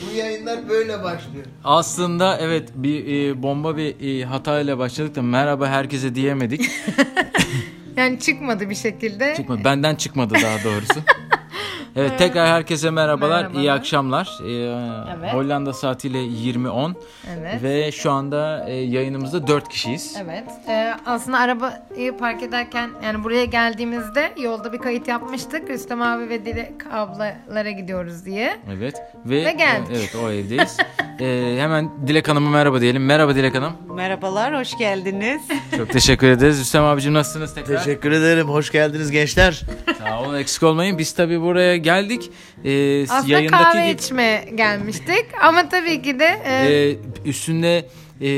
Bu yayınlar böyle başlıyor. Aslında evet bir e, bomba bir e, hatayla başladık da merhaba herkese diyemedik. Yani çıkmadı bir şekilde. Çıkmadı. Benden çıkmadı daha doğrusu. Evet tekrar herkese merhabalar. Merhabalar. iyi akşamlar. Ee, Evet. Hollanda saatiyle 20.10 Evet. ve şu anda e, yayınımızda 4 kişiyiz. Evet. Ee, aslında arabayı park ederken yani buraya geldiğimizde yolda bir kayıt yapmıştık. Rüstem abi ve Dilek ablalara gidiyoruz diye. Evet. Ve, Ve geldik. e, evet o evdeyiz. Ee, hemen Dilek Hanım'a merhaba diyelim. Merhaba Dilek Hanım. Merhabalar, hoş geldiniz. Çok teşekkür ederiz. Rüstem abicim nasılsınız tekrar? Teşekkür ederim. Hoş geldiniz gençler. Sağ olun eksik olmayın. Biz tabii buraya geldik. Ee, Aslında yayındaki kahve gibi- içmeye gelmiştik. Ama tabii ki de e, Ee, üstünde e,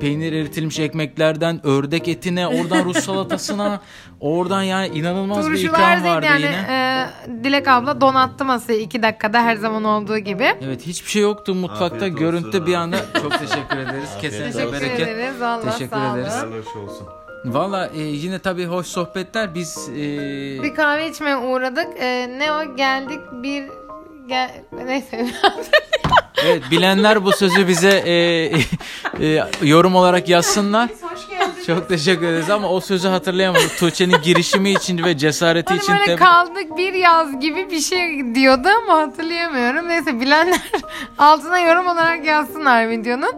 peynir eritilmiş ekmeklerden ördek etine, oradan Rus salatasına, oradan yani inanılmaz bir turşular ikram değil vardı yani yine. e, Dilek abla donattı masayı iki dakikada her zaman olduğu gibi. Evet hiçbir şey yoktu mutfakta. Afiyet Görüntüde bir anda çok teşekkür ederiz. Teşekkür bereket. ederiz. Valla Teşekkür sağ olun. ederiz. olsun. Valla e, yine tabii hoş sohbetler. Biz e, Bir kahve içmeye uğradık. E, ne o geldik bir gel neyse evet bilenler bu sözü bize e, e, yorum olarak yazsınlar. Çok teşekkür ederiz ama o sözü hatırlayamadık. Tuğçe'nin girişimi için ve cesareti Hani için böyle tebrik kaldık bir yaz gibi bir şey diyordu ama hatırlayamıyorum. Neyse bilenler altına yorum olarak yazsınlar videonun.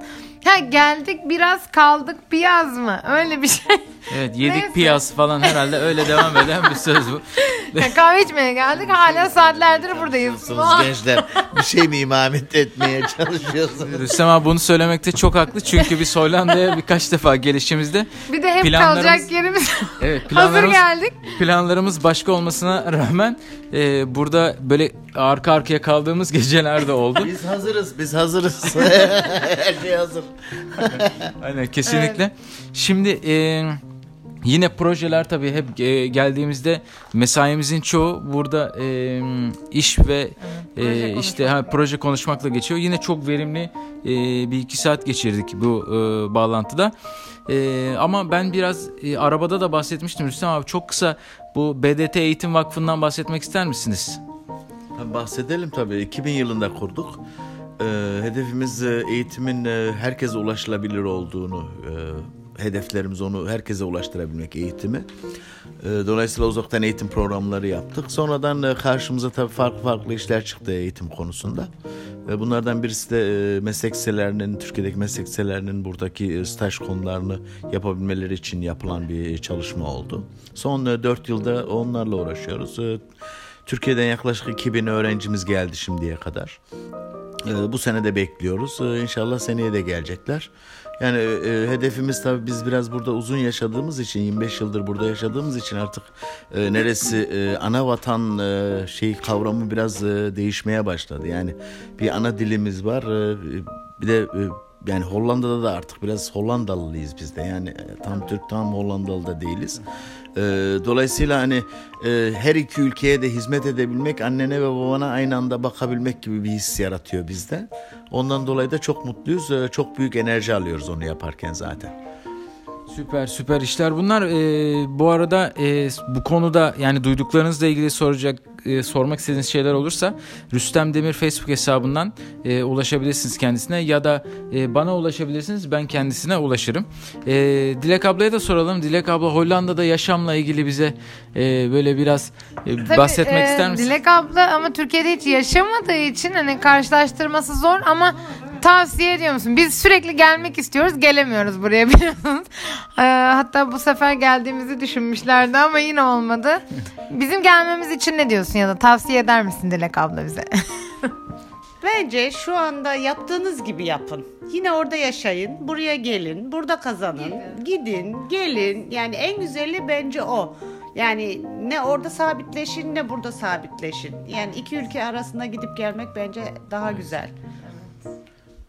Ha geldik biraz kaldık bir yaz mı? Öyle bir şey. Evet yedik Neyse. piyaz falan herhalde öyle devam eden bir söz bu. Ya kahve içmeye geldik hala saatlerdir buradayız. Nasılsınız gençler? Bir şey mi imamet etmeye çalışıyorsunuz? Rüstem abi bunu söylemekte çok haklı çünkü biz Hollanda'ya birkaç defa gelişimizde Bir de hep Planlarımız- kalacak yerimiz evet hazır planlarımız geldik. planlarımız başka olmasına rağmen e, burada böyle arka arkaya kaldığımız geceler de oldu. Biz hazırız, biz hazırız. Her şey hazır. Aynen kesinlikle. Şimdi e, yine projeler tabii hep e, geldiğimizde mesaimizin çoğu burada e, iş ve e, işte ha, proje konuşmakla geçiyor. Yine çok verimli e, bir iki saat geçirdik bu e, bağlantıda. E, ama ben biraz e, arabada da bahsetmiştim Rüstem abi çok kısa bu BDT Eğitim Vakfı'ndan bahsetmek ister misiniz? Bahsedelim tabii. 2000 yılında kurduk. Ee, hedefimiz e, eğitimin e, herkese ulaşılabilir olduğunu, e, hedeflerimiz onu herkese ulaştırabilmek eğitimi. E, dolayısıyla uzaktan eğitim programları yaptık. Sonradan e, karşımıza tabii farklı farklı işler çıktı eğitim konusunda. Bunlardan birisi de e, meslek liselerinin, Türkiye'deki meslek liselerinin buradaki e, staj konularını yapabilmeleri için yapılan bir çalışma oldu. Son e, 4 yılda onlarla uğraşıyoruz. Türkiye'den yaklaşık 2000 öğrencimiz geldi şimdiye kadar. Ee, bu sene de bekliyoruz. Ee, İnşallah seneye de gelecekler. Yani e, hedefimiz tabii biz biraz burada uzun yaşadığımız için 25 yıldır burada yaşadığımız için artık e, neresi e, ana vatan e, şey kavramı biraz e, değişmeye başladı. Yani bir ana dilimiz var. e, bir de e, yani Hollanda'da da artık biraz Hollandalıyız biz de. Yani e, tam Türk tam Hollandalı da değiliz. E, dolayısıyla hani e, her iki ülkeye de hizmet edebilmek, annene ve babana aynı anda bakabilmek gibi bir his yaratıyor bizde. Ondan dolayı da çok mutluyuz. Çok büyük enerji alıyoruz onu yaparken zaten. Süper süper işler bunlar. Ee, bu arada e, bu konuda yani duyduklarınızla ilgili soracak e, sormak istediğiniz şeyler olursa Rüstem Demir Facebook hesabından e, ulaşabilirsiniz kendisine ya da e, bana ulaşabilirsiniz. Ben kendisine ulaşırım. E, Dilek ablaya da soralım. Dilek abla Hollanda'da yaşamla ilgili bize e, böyle biraz e, Tabii, bahsetmek e, ister misin? Dilek abla ama Türkiye'de hiç yaşamadığı için hani karşılaştırması zor ama tavsiye ediyor musun? Biz sürekli gelmek istiyoruz, gelemiyoruz buraya biliyorsunuz. E, hatta bu sefer geldiğimizi düşünmüşlerdi ama yine olmadı. Bizim gelmemiz için ne diyorsun ya da tavsiye eder misin Dilek abla bize? Bence şu anda yaptığınız gibi yapın. Yine orada yaşayın, buraya gelin, burada kazanın. Gidin, gelin. Yani en güzeli bence o. Yani ne orada sabitleşin ne burada sabitleşin. Yani iki ülke arasında gidip gelmek bence daha güzel.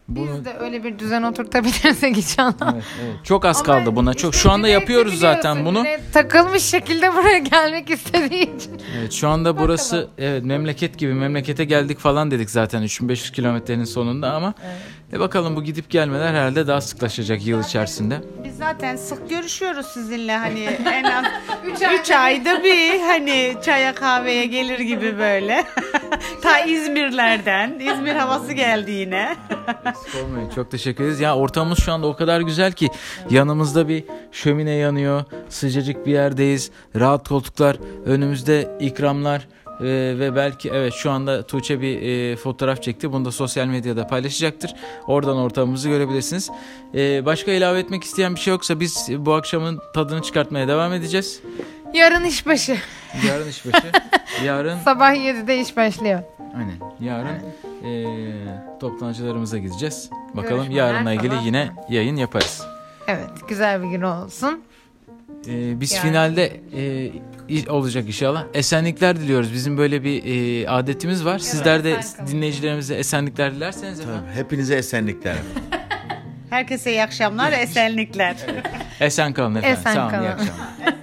Bunu- Biz de öyle bir düzen oturtabilirsek inşallah. Evet, evet. Çok az Ama kaldı buna. Çok şu anda yapıyoruz zaten bunu. Takılmış şekilde buraya gelmek istediği için. Evet şu anda burası evet memleket gibi memlekete geldik falan dedik zaten 3500 kilometrenin sonunda ama e bakalım bu gidip gelmeler herhalde daha sıklaşacak yıl içerisinde. Biz zaten sık görüşüyoruz sizinle hani en az 3 ayda bir hani çaya kahveye gelir gibi böyle. Ta İzmirlerden. İzmir havası geldi yine. Olmayın. Çok teşekkür ederiz. Ya ortamımız şu anda o kadar güzel ki yanımızda bir şömine yanıyor. Sıcacık bir yerdeyiz. Rahat koltuklar. Önümüzde ikramlar. Ee, ve belki evet şu anda Tuğçe bir e, fotoğraf çekti. Bunu da sosyal medyada paylaşacaktır. Oradan ortamımızı görebilirsiniz. Ee, başka ilave etmek isteyen bir şey yoksa biz bu akşamın tadını çıkartmaya devam edeceğiz. Yarın işbaşı. Yarın işbaşı. Yarın Sabah 7'de iş başlıyor. Aynen. Yarın eee toplantılarımıza gideceğiz. Bakalım Görüşmeler yarınla ilgili falan. yine yayın yaparız. Evet güzel bir gün olsun. Eee, biz Yarın. finalde i- olacak inşallah. Esenlikler diliyoruz. Bizim böyle bir eee, adetimiz var. Sizler de dinleyicilerimize esenlikler dilerseniz efendim. Tabii, Hepinize esenlikler. Herkese iyi akşamlar, esenlikler. Esen kalın efendim. Esen Sağ olun. iyi kalın. akşamlar.